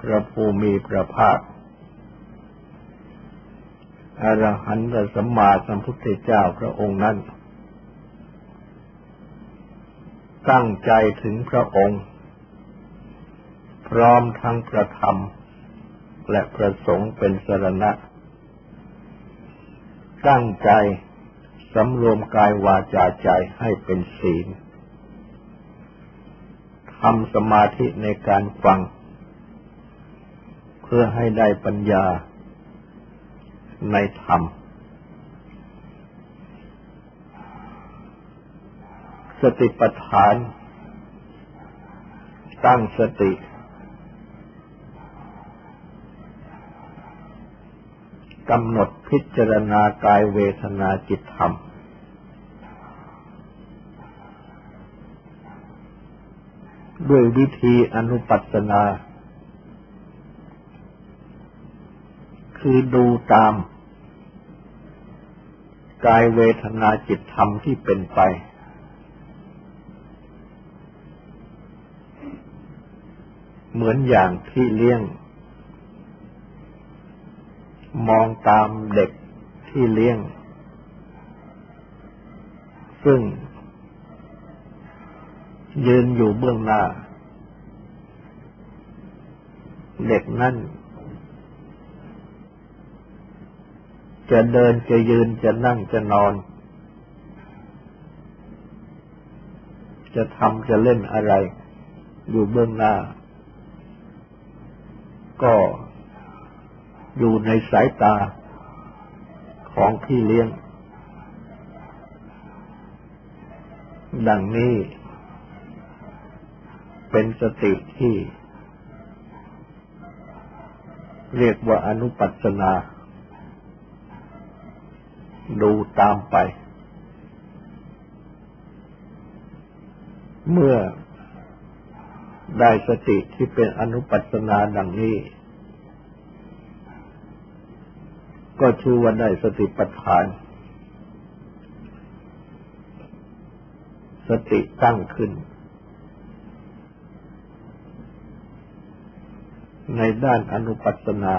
พระภูมิพระภาคอรหันตสัมมาสัมพุทธเจ้าพระองค์นั้น ตั้งใจถึงพระองค์ พร้อมทั้งประธรรม และประสงค์เป็นสรณะ ตั้งใจสำรวมกายวาจาใจให้เป็นศีลทำสมาธิในการฟัง พื่อให้ได้ปัญญาในธรรม สติปัฏฐาน ตั้งสติ กำหนดพิจารณากายเวทนาจิตธรรม ด้วยวิธีอนุปัสนา คือดูตาม กายเวทนาจิตธรรมที่เป็นไป เหมือนอย่างที่เลี้ยง มองตามเด็กที่เลี้ยง ซึ่ง ยืนอยู่เบื้องหน้า เด็กนั่น จะเดินจะยืนจะนั่งจะนอน จะทำจะเล่นอะไร อยู่เบื้องหน้า ก็อยู่ในสายตาของพี่เลี้ยง ดังนี้ เป็นสติที่ เรียกว่าอนุปัสนา ดูตามไป เมื่อได้สติที่เป็นอนุปัสนาดังนี้ ก็ชื่อว่าได้สติปัฏฐาน สติตั้งขึ้น ในด้านอนุปัสนา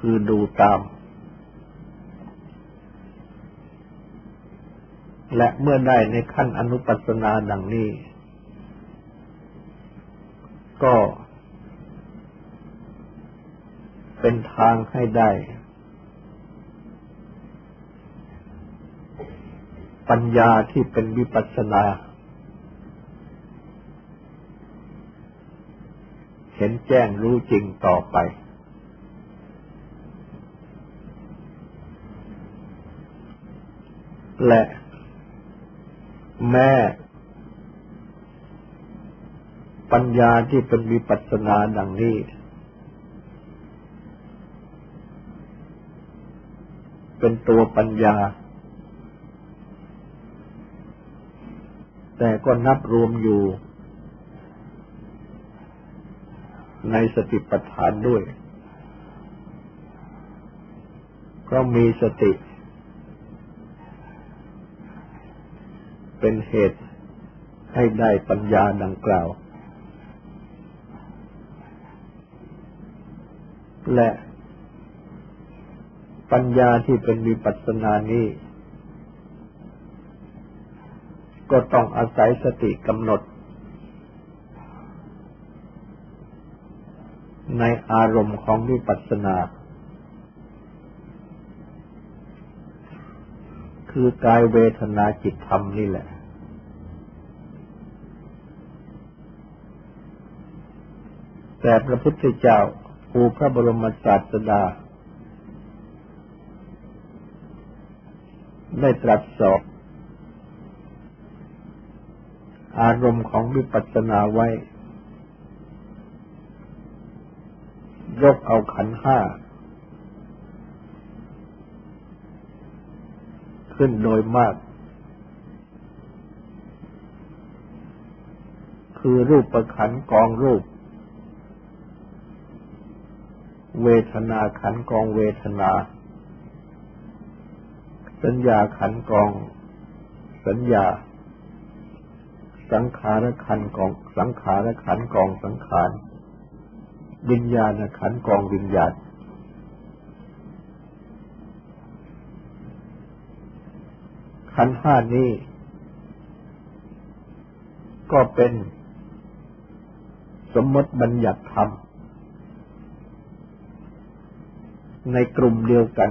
คือดูตาม และเมื่อได้ในขั้นอนุปัสนาดังนี้ ก็ เป็นทางให้ได้ ปัญญาที่เป็นวิปัสสนาเห็นแจ้งรู้จริงต่อไป และ แม่ ปัญญาที่เป็นวิปัสสนาดังนี้ เป็นตัวปัญญา แต่ก็นับรวมอยู่ ในสติปัฏฐานด้วยก็มีสติ เป็นเหตุให้ได้ปัญญาดังกล่าว และปัญญาที่เป็นวิปัสสนานี้ ก็ต้องอาศัยสติกำหนด ในอารมณ์ของวิปัสสนา คือกายเวทนาจิตธรรมนี่แหละ แต่พระพุทธเจ้าผู้พระบรมศาสดา ได้ตรัสสอบอารมณ์ของวิปัสสนาไว้ ยกเอาขันห้า ขึ้นโดยมาก คือรูปประขันกองรูป เวทนาขันกองเวทนา สัญญาขันกอง สัญญา สังขารขันกอง สังขารขันกองสังขาร วิญญาณขันกองวิญญาณ ขันห้านี้ ก็เป็นสมมติบัญญัติธรรม ในกลุ่มเดียวกัน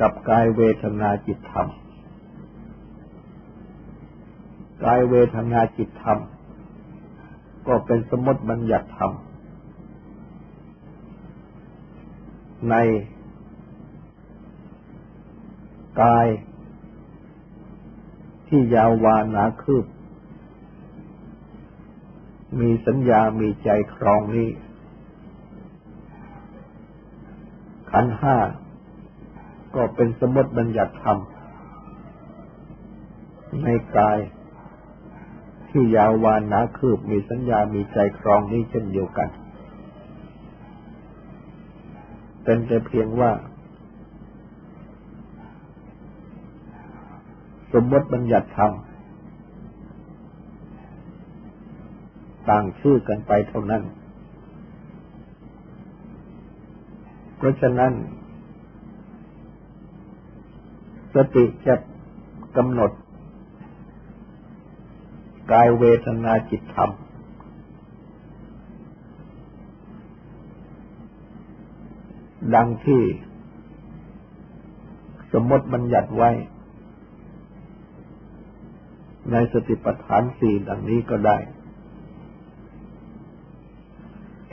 กับกายเวทนาจิตธรรม กายเวทนาจิตธรรม ก็เป็นสมมติบัญญัติธรรม ใน กาย ที่ยาววานาคืบ มีสัญญามีใจครองนี้ ขันห้าก็เป็นสมมติบัญญัติธรรม ในกาย ที่ยาววานหนาคืบ มีสัญญามีใจครองนี้เช่นเดียวกัน เป็นแต่เพียงว่า สมมติบัญญัติธรรมต่างชื่อกันไปเท่านั้น เพราะฉะนั้น สติจะกำหนด กายเวทนาจิตธรรม ดังที่สมมติบัญญัติไว้ ในสติปัฏฐานสี่ดังนี้ก็ได้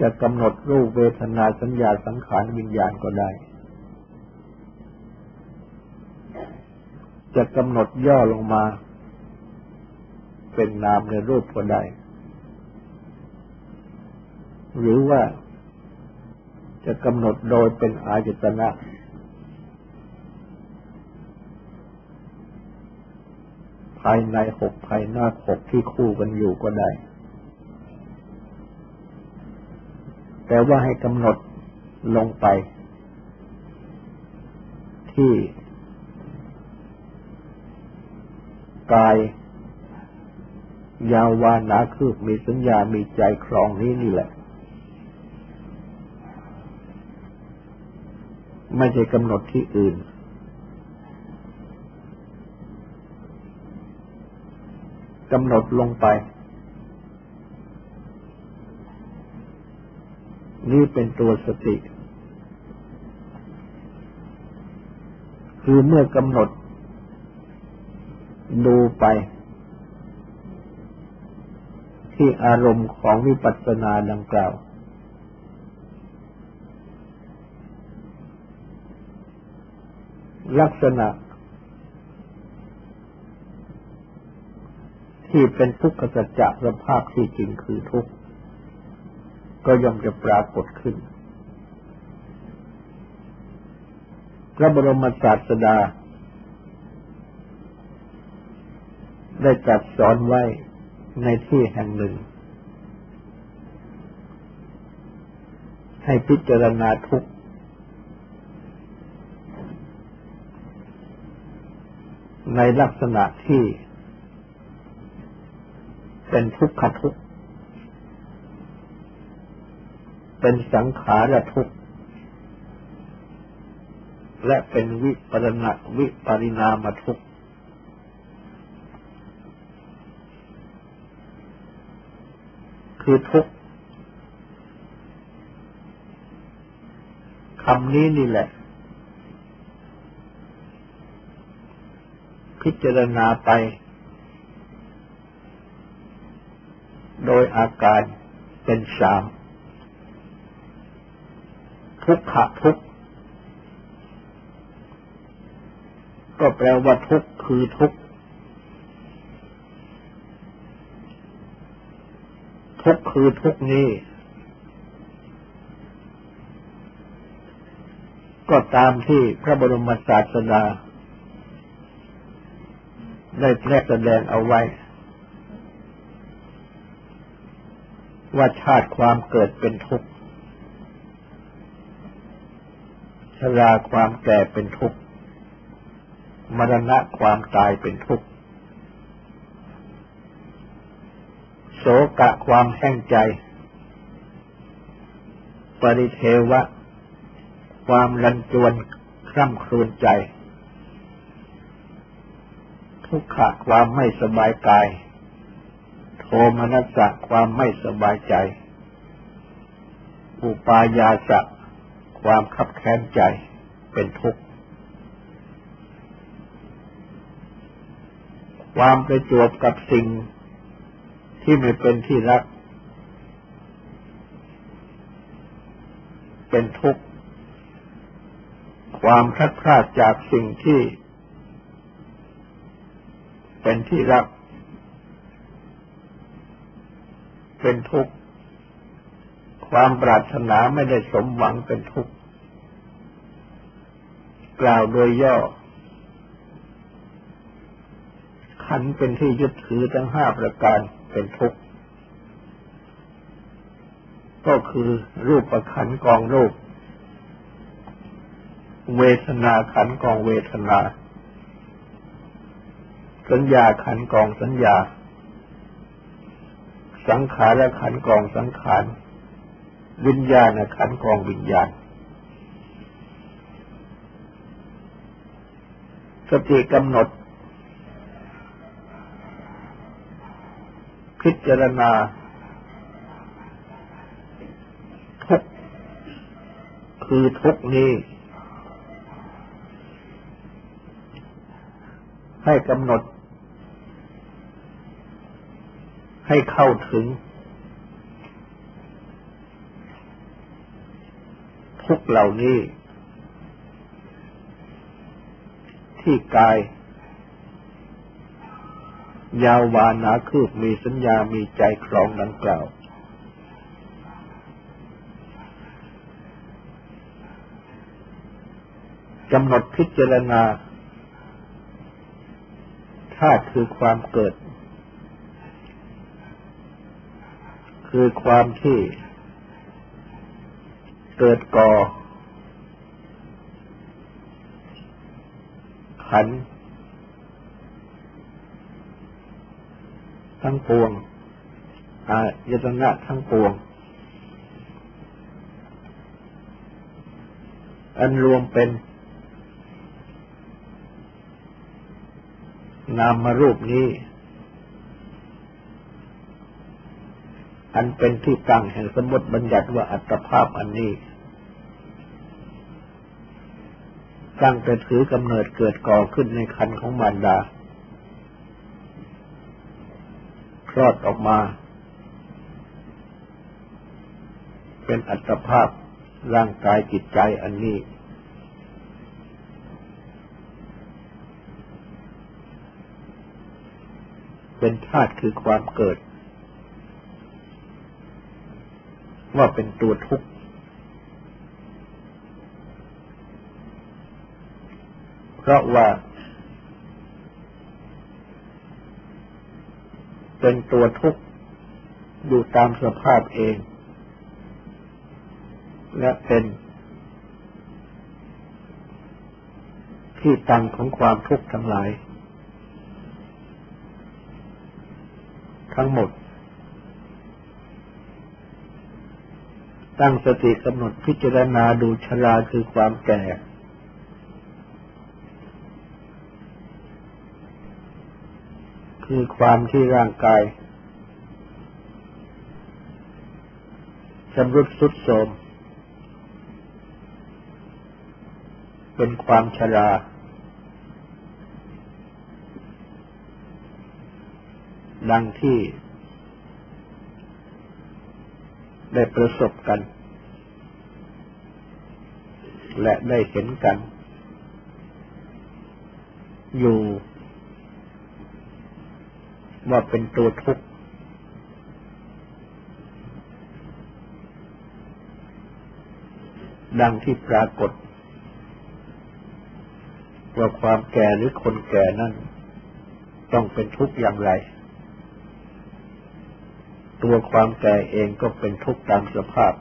จะกำหนดรูปเวทนาสัญญาสังขารวิญญาณก็ได้ จะกำหนดย่อลงมา เป็นนามในรูปก็ได้ หรือว่าจะกำหนดโดยเป็นอายตนะ ภายในหกภายนอกหกที่คู่กันอยู่ก็ได้ แต่ว่าให้กำหนดลงไป ที่ กาย ยาววานาคืบมีสัญญามีใจครองนี้นี่แหละ ไม่ใช่กำหนดที่อื่น กำหนดลงไป นี่เป็นตัวสติ คือเมื่อกำหนด ดูไป ที่อารมณ์ของวิปัสสนาดังกล่าวลักษณะ ที่เป็นทุกขสัจจะสภาพที่จริงคือทุกข์ก็ย่อมจะปรากฏขึ้น พระบรมศาสดา ได้จัดสอนไว้ในที่แห่งหนึ่ง ให้พิจารณาทุกในลักษณะที่ เป็นทุกขทุกข์เป็นสังขารทุกข์และเป็นวิปรณะวิปริณามทุกข์คือทุกข์คำนี้นี่แหละ พิจารณาไป โดยอาการเป็นสามทุกขะทุกก็แปลว่าทุกคือทุกทุกคือทุกนี้ ก็ตามที่พระบรมศาสดาได้แสดงเอาไว้ ว่าชาติความเกิดเป็นทุกข์ชราความแก่เป็นทุกข์มรณะความตายเป็นทุกข์โศกะความแห้งใจ ปริเทวะ ความรันจวนคร่ำครวญใจ ทุกขะความไม่สบายกาย มนัสสะความไม่สบายใจ อุปายาสะความขับแค้นใจเป็นทุกข์ ความประจวบกับสิ่งที่ไม่เป็นที่รัก เป็นทุกข์ ความพลัดพรากจากสิ่งที่ เป็นที่รัก เป็นทุกข์ ความปรารถนาไม่ได้สมหวังเป็นทุกข์ กล่าวโดยย่อ ขันเป็นที่ยึดถือทั้งห้าประการเป็นทุกข์ ก็คือรูปประขันกองรูป เวทนาขันกองเวทนา สัญญาขันกองสัญญา สังขารขันกองสังขาร วิญญาณขันกองวิญญาณ สติกำหนด พิจารณาทุกคือทุกนี้ ให้กำหนด ให้เข้าถึง ทุกเหล่านี้ ที่กาย ยาววานาคืบมีสัญญามีใจครองดังกล่าว กำหนดพิจารณาธาตุคือความเกิด คือความที่เกิดก่อ ขัน ทั้งปวงอายตนะทั้งปวง อันรวมเป็น นามรูปนี้ อันเป็นที่ตั้งแห่งสมมติบัญญัติว่าอัตภาพอันนี้ ตั้งแต่ถือกำเนิดเกิดก่อขึ้นในคันของมารดา คลอดออกมา เป็นอัตภาพร่างกายจิตใจอันนี้ เป็นธาตุคือความเกิด ว่าเป็นตัวทุกข์ เพราะว่า เป็นตัวทุกข์อยู่ตามสภาพเอง และเป็นที่ตั้งของความทุกข์ทั้งหลาย ทั้งหมด ตั้งสติกำหนดพิจารณาดูชราคือความแก่ คือความที่ร่างกายชำรุดสุดโทมเป็นความชรา ดังที่ ได้ประสบกัน และได้เห็นกัน อยู่ ว่าเป็นตัวทุกข์ดังที่ปรากฏ ว่าความแก่หรือคนแก่นั้น ต้องเป็นทุกข์อย่างไร ตัวความแก่เองก็เป็นทุกข์ตามสภาพ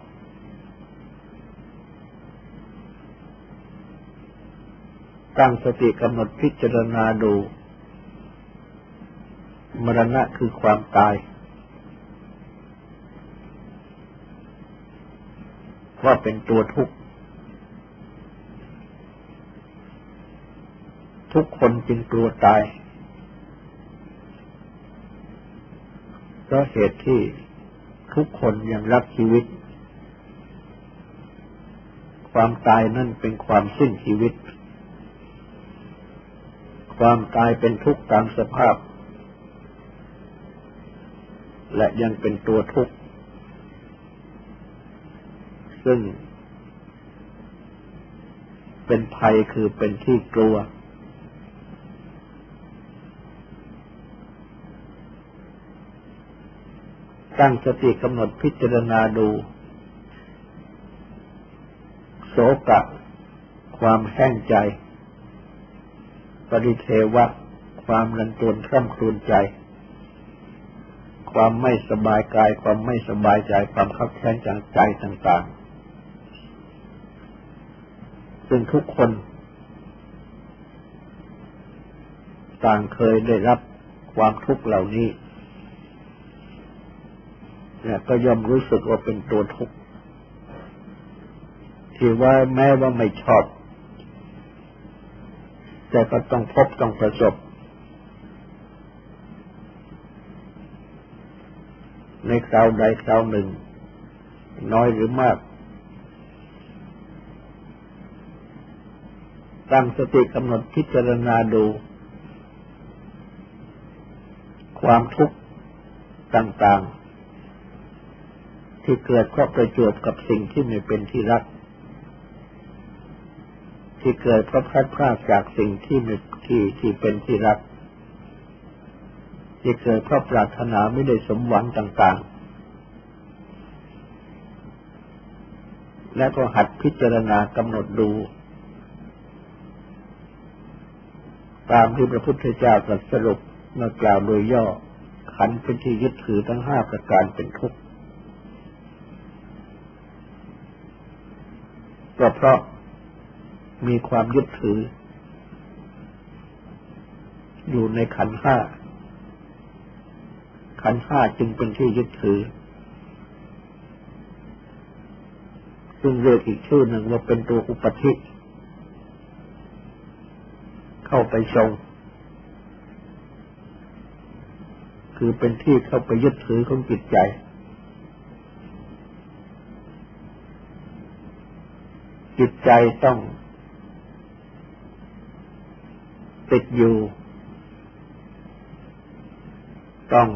ตั้งสติกำหนดพิจารณาดู มรณะคือความตาย ว่าเป็นตัวทุกข์ ทุกคนจึงกลัวตาย เพ ราะเหตุที่ทุกคนยังรักชีวิต ความตายนั่นเป็นความสิ้นชีวิต ความตายเป็นทุกข์ตามสภาพ และยังเป็นตัวทุกข์ซึ่งเป็นภัยคือเป็นที่กลัว ตั้งสติกำหนดพิจารณาดู โสกะ ความแห้งใจ ปริเทวะ ความรันตวนคร่ำครวญใจ ความไม่สบายกาย ความไม่สบายใจ ความขับแค้นจากใจต่างๆ ซึ่งทุกคน ต่างเคยได้รับความทุกข์เหล่านี้ นี่ยก็ย่อมรู้สึกว่าเป็นตัวทุกข์ที่ว่าแม้ว่าไม่ชอบ แต่ก็ต้องพบต้องประสบ ในคราวใดคราวหนึ่ง น้อยหรือมาก ตั้งสติกำหนดพิจารณาดู ความทุกข์ต่าง ๆ ที่เกิดก็ประจวบกับสิ่งที่ไม่เป็นที่รัก ที่เกิดเพราะพลัดพรากจากสิ่งที่ไม่ที่ที่เป็นที่รัก ที่เกิดเพราะปรารถนาไม่ได้สมหวังต่าง ๆ และก็หัดพิจารณากำหนดดู ตามที่พระพุทธเจ้าตรัสสรุปเมื่อกล่าวโดยย่อขันเป็นที่ยึดถือทั้งห้าประการเป็นทุกข์ ก็เพราะมีความยึดถือ อยู่ในขันห้า ขันห้าจึงเป็นที่ยึดถือ ซึ่งเรียกอีกชื่อหนึ่งว่าเป็นตัวอุปธิ เข้าไปทรงคือเป็นที่เข้าไปยึดถือของจิตใจ จิตใจต้อง ติดอยู่ ต้อง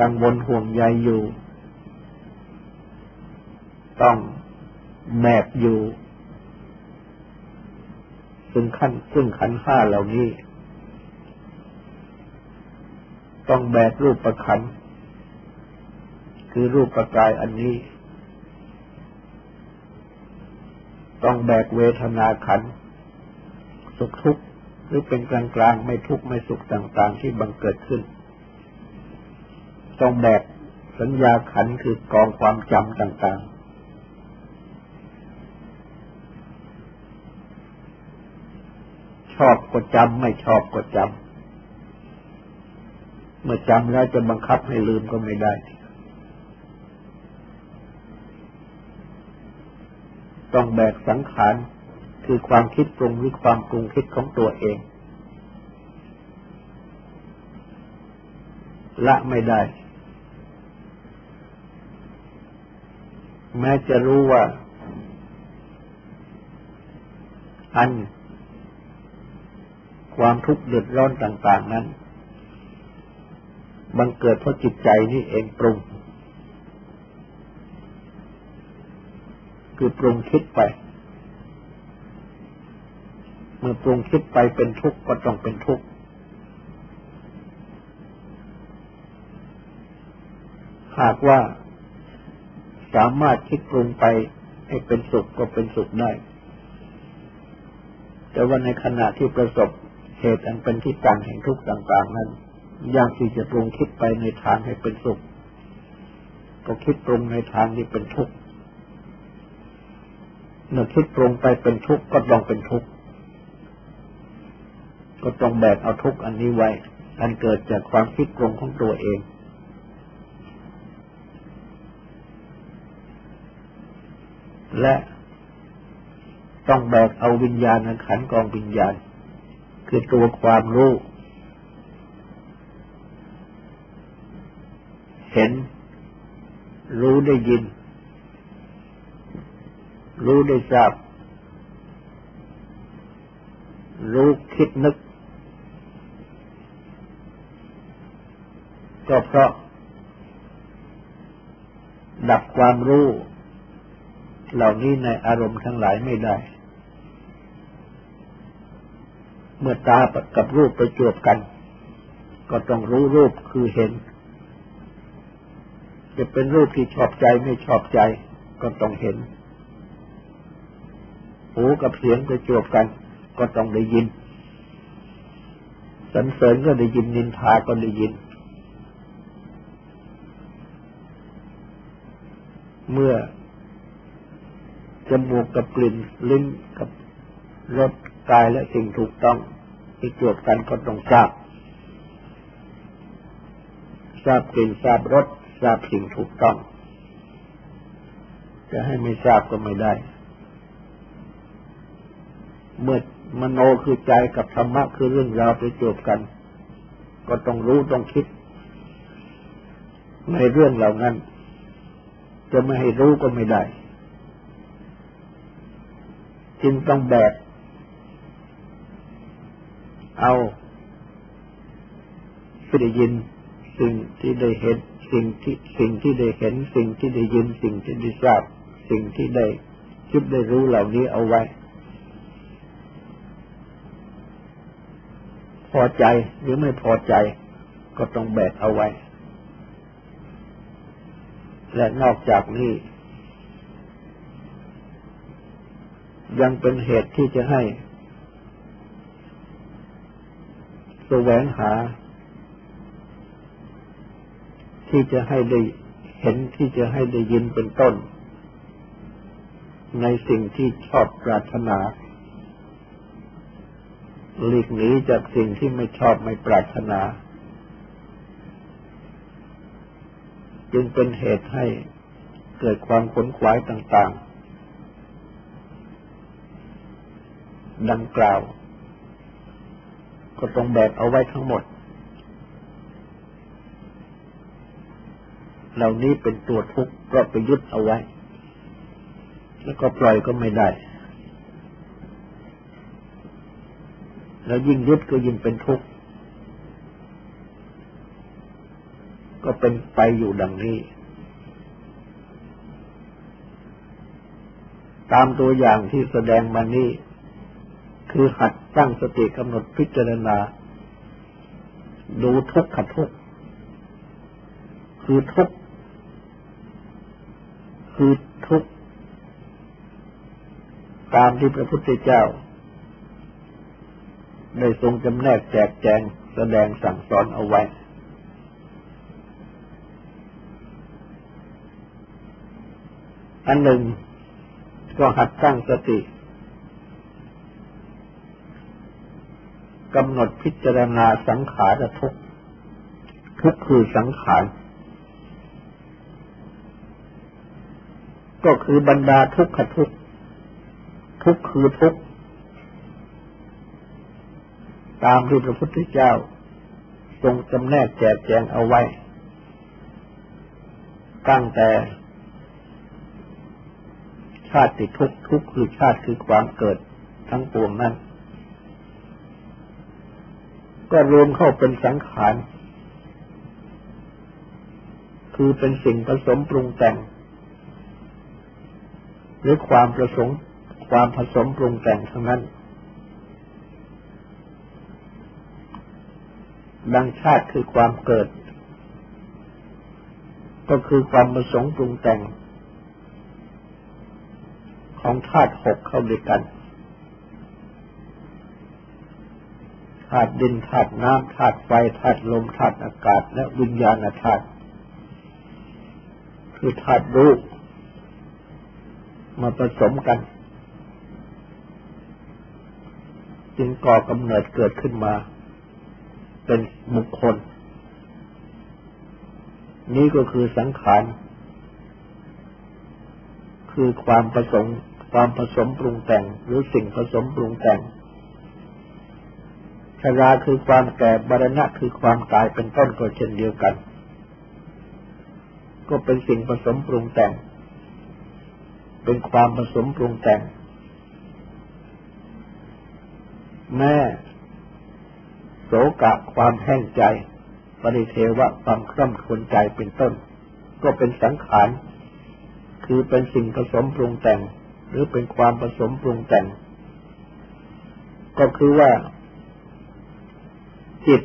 กังวลห่วงใยอยู่ ต้องแบอยู่ ซึ่งขั้นซึ่งขันห้าเหล่านี้ ต้องแบกรูปประคันคือรูปประกายอันนี้ ต้องแบกเวทนาขัน สุขทุกข์หรือเป็นกลางกลางไม่ทุกข์ไม่สุขต่าง ๆ ที่บังเกิดขึ้น ต้องแบกสัญญาขันคือกองความจำต่าง ๆชอบก็จำไม่ชอบก็จำเมื่อจำแล้วจะบังคับให้ลืมก็ไม่ได้ ต้องแบกสังขารคือความคิดปรุงหรือความปรุงคิดของตัวเองละไม่ได้ แม้จะรู้ว่า อัน ความทุกข์เดือดร้อนต่าง ๆ นั้น บังเกิดเพราะจิตใจนี่เองปรุง คือปรุงคิดไป เมื่อปรุงคิดไปเป็นทุกข์ก็ต้องเป็นทุกข์หากว่าสามารถคิดปรุงไปให้เป็นสุขก็เป็นสุขได้ แต่ว่าในขณะที่ประสบเหตุอันเป็นที่ตั้งแห่งทุกข์ต่างๆนั้นยากที่จะปรุงคิดไปในทางให้เป็นสุข ก็คิดปรุงในทางที่เป็นทุกข์ เมื่อคิดปรุงไปเป็นทุกข์ก็ต้องเป็นทุกข์ก็ต้องแบกเอาทุกข์อันนี้ไว้ อันเกิดจากความคิดปรุงของตัวเอง และต้องแบกเอาวิญญาณขันกองวิญญาณ คือตัวความรู้ เห็น รู้ได้ยิน รู้ได้ทราบ รู้คิดนึก ก็เพราะ ดับความรู้ เหล่านี้ในอารมณ์ทั้งหลายไม่ได้ เมื่อตากับรูปไปจวบกัน ก็ต้องรู้รูปคือเห็น จะเป็นรูปที่ชอบใจไม่ชอบใจก็ต้องเห็น หูกับเสียงประจวบกัน ก็ต้องได้ยินสรรเสริญก็ได้ยินนินทาก็ได้ยิน เมื่อจมูกกับกลิ่นลิ้นกับรสกายและสิ่งถูกต้องที่จวบกันก็ต้องทราบทราบกลิ่นทราบรสทราบสิ่งถูกต้อง จะให้ไม่ทราบก็ไม่ได้ เมื่อมโนคือใจกับธรรมะคือเรื่องราวไปจบกัน ก็ต้องรู้ต้องคิด ในเรื่องเหล่านั้น จะไม่ให้รู้ก็ไม่ได้ จึงต้องแบกเอาที่ได้ยิน สิ่งที่ได้เห็น สิ่งที่สิ่งที่ได้เห็น สิ่งที่ได้ยิน สิ่งที่ได้ทราบ สิ่งที่ได้คิดได้รู้เหล่านี้เอาไว้พ อใจหรือไม่พอใจ ก็ต้องแบกเอาไว้ และนอกจากนี้ ยังเป็นเหตุที่จะให้แสวงหา ที่จะให้ได้เห็นที่จะให้ได้ยินเป็นต้น ในสิ่งที่ชอบปรารถนา หลีกหนีจากสิ่งที่ไม่ชอบไม่ปรารถนา จึงเป็นเหตุให้เกิดความขนขวายต่าง ๆ ดังกล่าว ก็ต้องแบกเอาไว้ทั้งหมด เหล่านี้เป็นตัวทุกข์เพราะไปยึดเอาไว้ แล้วก็ปล่อยก็ไม่ได้ แล้วยิ่งยึดก็ยิ่งเป็นทุกข์ก็เป็นไปอยู่ดังนี้ ตามตัวอย่างที่แสดงมานี้ คือหัดตั้งสติกำหนดพิจารณา ดูทุกขทุกคือทุกคือทุกตามที่พระพุทธเจ้า ได้ทรงจำแนกแจกแจงแสดงสั่งสอนเอาไว้ อันหนึ่งก็หัดตั้งสติกำหนดพิจารณาสังขารทุกทุกคือสังขาร ก็คือบรรดาทุกขทุกทุกคือทุก ตามที่พระพุทธเจ้า ทรงจำแนกแจกแจงเอาไว้ ตั้งแต่ชาติทุกทุกคือชาติคือความเกิดทั้งปวงนั้น ก็รวมเข้าเป็นสังขาร คือเป็นสิ่งผสมปรุงแต่ง หรือความประสงค์ ความผสมปรุงแต่งทั้งนั้น ดังชาติคือความเกิด ก็คือความประสงค์ปรุงแต่ง ของธาตุหกเข้าด้วยกันธาตุดินธาตุน้ำธาตุไฟธาตุลมธาตุอากาศ และวิญญาณธาตุคือธาตุรูปมาผสมกัน จึงก่อกำเนิดเกิดขึ้นมา เป็นบุคคล นี่ก็คือสังขาร คือความผสมความผสมปรุงแต่ง หรือสิ่งผสมปรุงแต่งชราคือความแก่บรณะคือความตายเป็นต้นก็เช่นเดียวกัน ก็เป็นสิ่งผสมปรุงแต่ง เป็นความผสมปรุงแต่ง แม่ โสกะความแห้งใจปริเทวะความคร่ำครวญใจเป็นต้น ก็เป็นสังขาร คือเป็นสิ่งผสมปรุงแต่ง หรือเป็นความผสมปรุงแต่ง ก็คือว่า จิต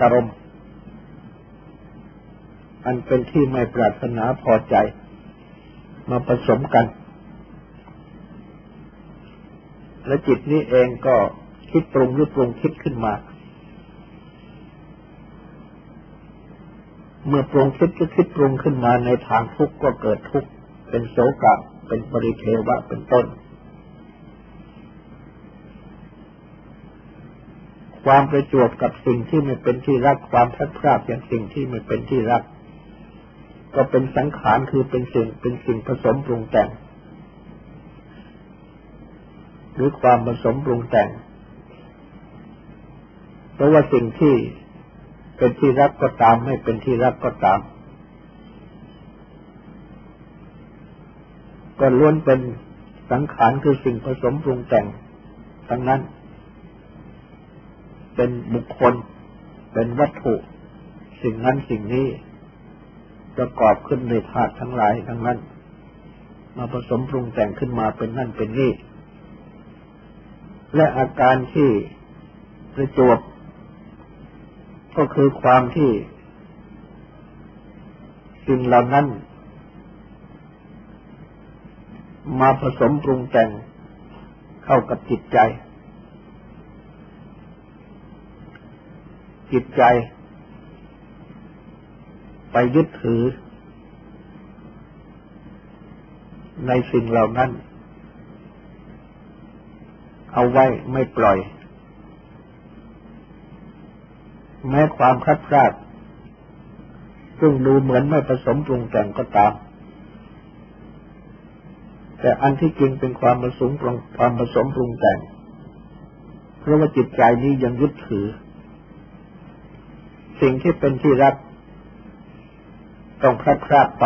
กรมอันเป็นที่ไม่ปรารถนาพอใจ มาผสมกัน และจิตนี้เองก็ คิดปรุงหรือปรุงคิดขึ้นมา เมื่อปรุงคิดก็คิดปรุงขึ้นมาในทางทุกข์ก็เกิดทุกข์เป็นโศกะเป็นปริเทวะเป็นต้น ความประจวบกับสิ่งที่ไม่เป็นที่รักความพลัดพรากอย่างสิ่งที่ไม่เป็นที่รัก ก็เป็นสังขารคือเป็นสิ่งเป็นสิ่งผสมปรุงแต่ง หรือความผสมปรุงแต่ง ราะว่าสิ่งที่เป็นที่รักก็ตามไม่เป็นที่รักก็ตาม ก็ล้วนเป็นสังขารคือสิ่งผสมปรุงแต่ง ทั้งนั้น เป็นบุคคล เป็นวัตถุ สิ่งนั้นสิ่งนี้ ประกอบขึ้นในธาตุทั้งหลายทั้งนั้น มาผสมปรุงแต่งขึ้นมาเป็นนั่นเป็นนี่และอาการที่ประจวบ ก็คือความที่สิ่งเหล่านั้น มาผสมปรุงแต่งเข้ากับจิตใจ จิตใจ ไปยึดถือ ในสิ่งเหล่านั้น เอาไว้ไม่ปล่อย แม้ความคัดคาดซึ่งดูเหมือนไม่ผสมปรุงแต่งก็ตาม แต่อันที่จริงเป็นความผสมปรุงความผสมปรุงแต่ง เพราะว่าจิตใจนี้ยังยึดถือ สิ่งที่เป็นที่รักต้องพลาดพลาดไป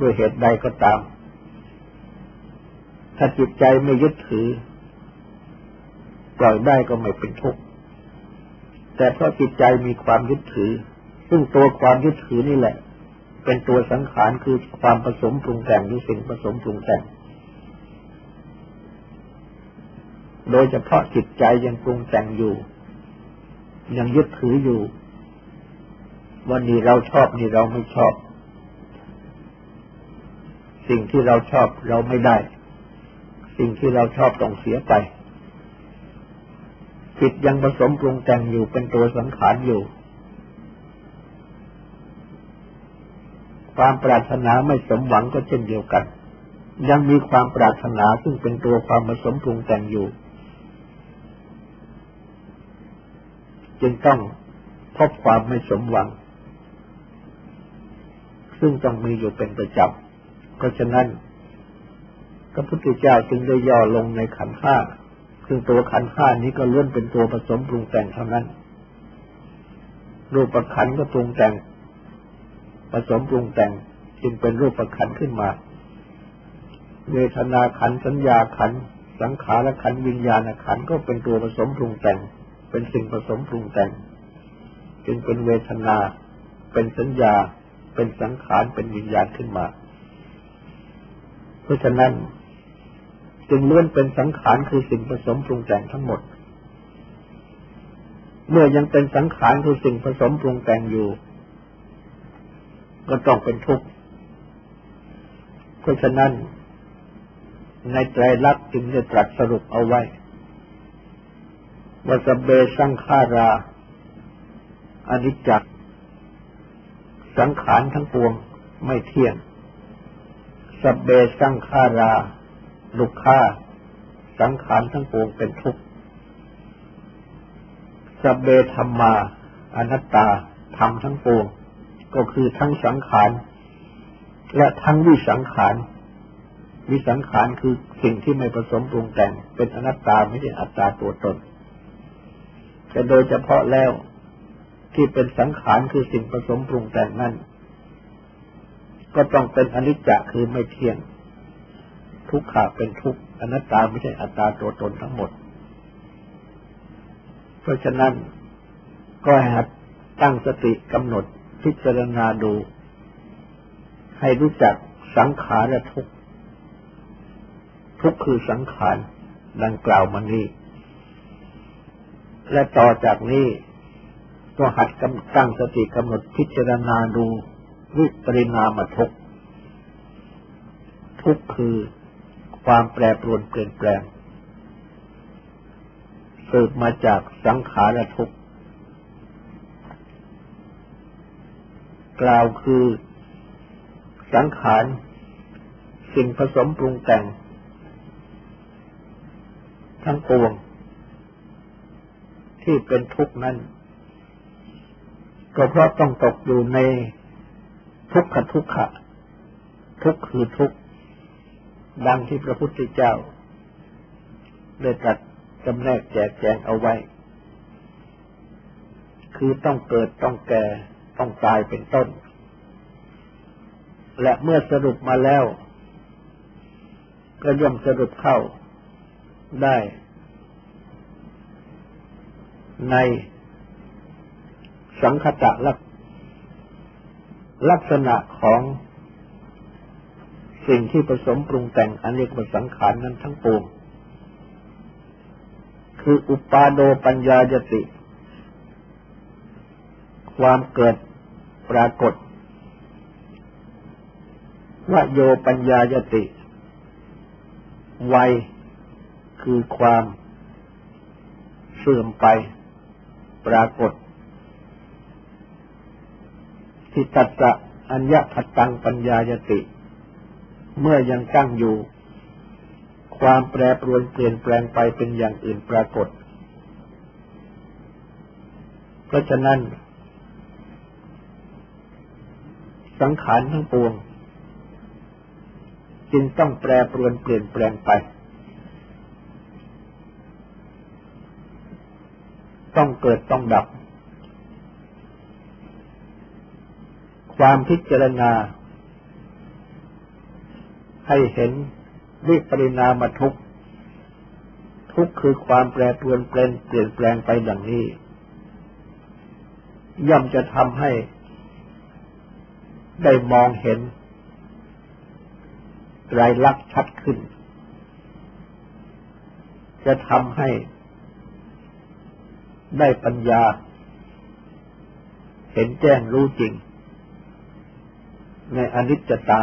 ด้วยเหตุใดก็ตาม ถ้าจิตใจไม่ยึดถือ ปล่อยได้ก็ไม่เป็นทุกข์ แต่เพราะจิตใจมีความยึดถือ ซึ่งตัวความยึดถือนี่แหละ เป็นตัวสังขารคือความผสมปรุงแต่งหรือสิ่งผสมปรุงแต่ง โดยเฉพาะจิตใจยังปรุงแต่งอยู่ ยังยึดถืออยู่ วันนี้เราชอบนี่เราไม่ชอบ สิ่งที่เราชอบเราไม่ได้ สิ่งที่เราชอบต้องเสียไป จิตยังผสมปรุงแต่งอยู่เป็นตัวสังขารอยู่ ความปรารถนาไม่สมหวังก็เช่นเดียวกัน ยังมีความปรารถนาซึ่งเป็นตัวความผสมปรุงแต่งอยู่ จึงต้องพบความไม่สมหวัง ซึ่งต้องมีอยู่เป็นประจำเพราะฉะนั้นพระพุทธเจ้าจึงได้ย่อลงในขันธ์ห้า ซึ่งตัวขันธ์ห้านี้ก็ล้วนเป็นตัวผสมปรุงแต่งเท่านั้น รูปประขันก็ปรุงแต่ง ผสมปรุงแต่งจึงเป็นรูปประขันขึ้นมา เวทนาขันสัญญาขันสังขารขันวิญญาณขันก็เป็นตัวผสมปรุงแต่ง เป็นสิ่งผสมปรุงแต่ง จึงเป็นเวทนา เป็นสัญญา เป็นสังขารเป็นวิญญาณขึ้นมา เพราะฉะนั้น จึงล้วนเป็นสังขารคือสิ่งผสมปรุงแต่งทั้งหมด เมื่อยังเป็นสังขารคือสิ่งผสมปรุงแต่งอยู่ ก็ต้องเป็นทุกข์เพราะฉะนั้น ในใจรักจึงได้ตรัสสรุปเอาไว้ว่าสเบสังขาราอนิจจสังขารทั้งปวงไม่เที่ยงสเบสังขารา ลุกขาสังขารทั้งปวงเป็นทุกข์สเบธรรมาอนัตตาธรรมทั้งปวง ก็คือทั้งสังขาร และทั้งวิสังขาร วิสังขารคือสิ่งที่ไม่ผสมปรุงแต่ง เป็นอนัตตาไม่ใช่อัตตาตัวตน แต่โดยเฉพาะแล้วที่เป็นสังขารคือสิ่งผสมปรุงแต่งนั้น ก็ต้องเป็นอนิจจคือไม่เที่ยง ทุกขาเป็นทุกอนัตตาไม่ใช่อัตตาตัวตนทั้งหมด เพราะฉะนั้นก็ให้หัดตั้งสติกำหนดพิจารณาดู ให้รู้จักสังขารและทุกทุกคือสังขารดังกล่าวมานี้ และต่อจากนี้ก็หัดกำตั้งสติกำหนดพิจารณาดูวิปริณามทุกทุกคือ ความแปรปรวนเปลี่ยนแปลงเกิดมาจากสังขารทุกข์กล่าวคือสังขารสิ่งผสมปรุงแต่ง ทั้งปวง ที่เป็นทุกข์นั้น ก็เพราะต้องตกอยู่ในทุกขทุกขะ ทุกคือทุกข์ ดังที่พระพุทธเจ้าได้ตรัสจำแนกแจกแจงเอาไว้ คือต้องเกิดต้องแก่ต้องตายเป็นต้น และเมื่อสรุปมาแล้ว ก็ย่อมสรุปเข้าได้ ในสังคตะลักลักษณะของ สิ่งที่ผสมปรุงแต่งอันเรียกว่าสังขารนั้นทั้งปวงคืออุปาโดปัญญายติ ความเกิดปรากฏวโยปัญญายติ วัยคือความเสื่อมไปปรากฏทิตัสะอัญญพัตตังปัญญายติ เมื่อยังตั้งอยู่ ความแปรปรวนเปลี่ยนแปลงไปเป็นอย่างอื่นปรากฏ เพราะฉะนั้น สังขารทั้งปวง จึงต้องแปรปรวนเปลี่ยนแปลงไป ต้องเกิดต้องดับ ความพิจารณา ให้เห็นวิปริณามทุกทุกคือความแปรปรวนเปลี่ยนเปลี่ยนแปลงไปดังนี้ ย่อมจะทำให้ ได้มองเห็นไตรลักษณ์ชัดขึ้น จะทำให้ได้ปัญญา เห็นแจ้งรู้จริง ในอนิจจตา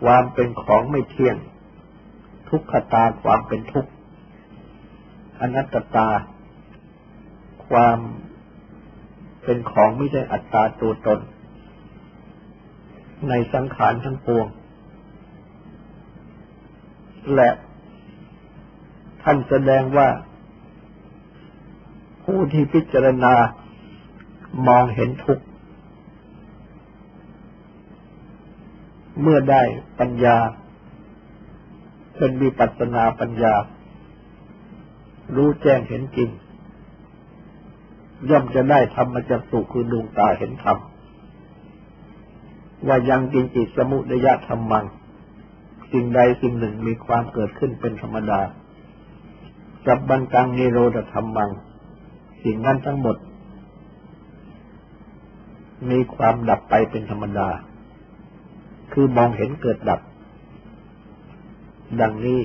ความเป็นของไม่เที่ยง ทุกขตาความเป็นทุกข์อนัตตา ความเป็นของไม่ได้อัตตาตัวตน ในสังขารทั้งปวง และท่านแสดงว่า ผู้ที่พิจารณามองเห็นทุกข์ เมื่อได้ปัญญา เป็นวิปัสสนาปัญญา รู้แจ้งเห็นจริง ย่อมจะได้ธรรมจักสุคือดวงตาเห็นธรรมว่ายังจริงจิตสมุทยธรรมัง สิ่งใดสิ่งหนึ่งมีความเกิดขึ้นเป็นธรรมดาจับบันตังนิโรธธรรมัง สิ่งนั้นทั้งหมด มีความดับไปเป็นธรรมดา คือมองเห็นเกิดดับ ดังนี้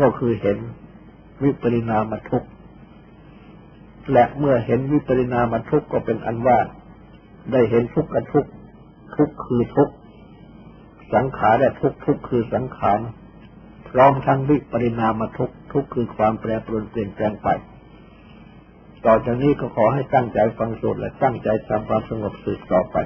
ก็คือเห็นวิปริณามทุกข์และเมื่อเห็นวิปริณามทุกข์ก็เป็นอันว่า ได้เห็นทุกข์กับทุกข์ทุกข์คือทุกข์สังขารและทุกข์ทุกข์คือสังขารพร้อมทั้งวิปริณามาทุกข์ทุกข์คือความแปรปรวนเปลี่ยนแปลงไป ต่อจากนี้ก็ขอให้ตั้งใจฟังสวดและตั้งใจทำความสงบสืบต่อไป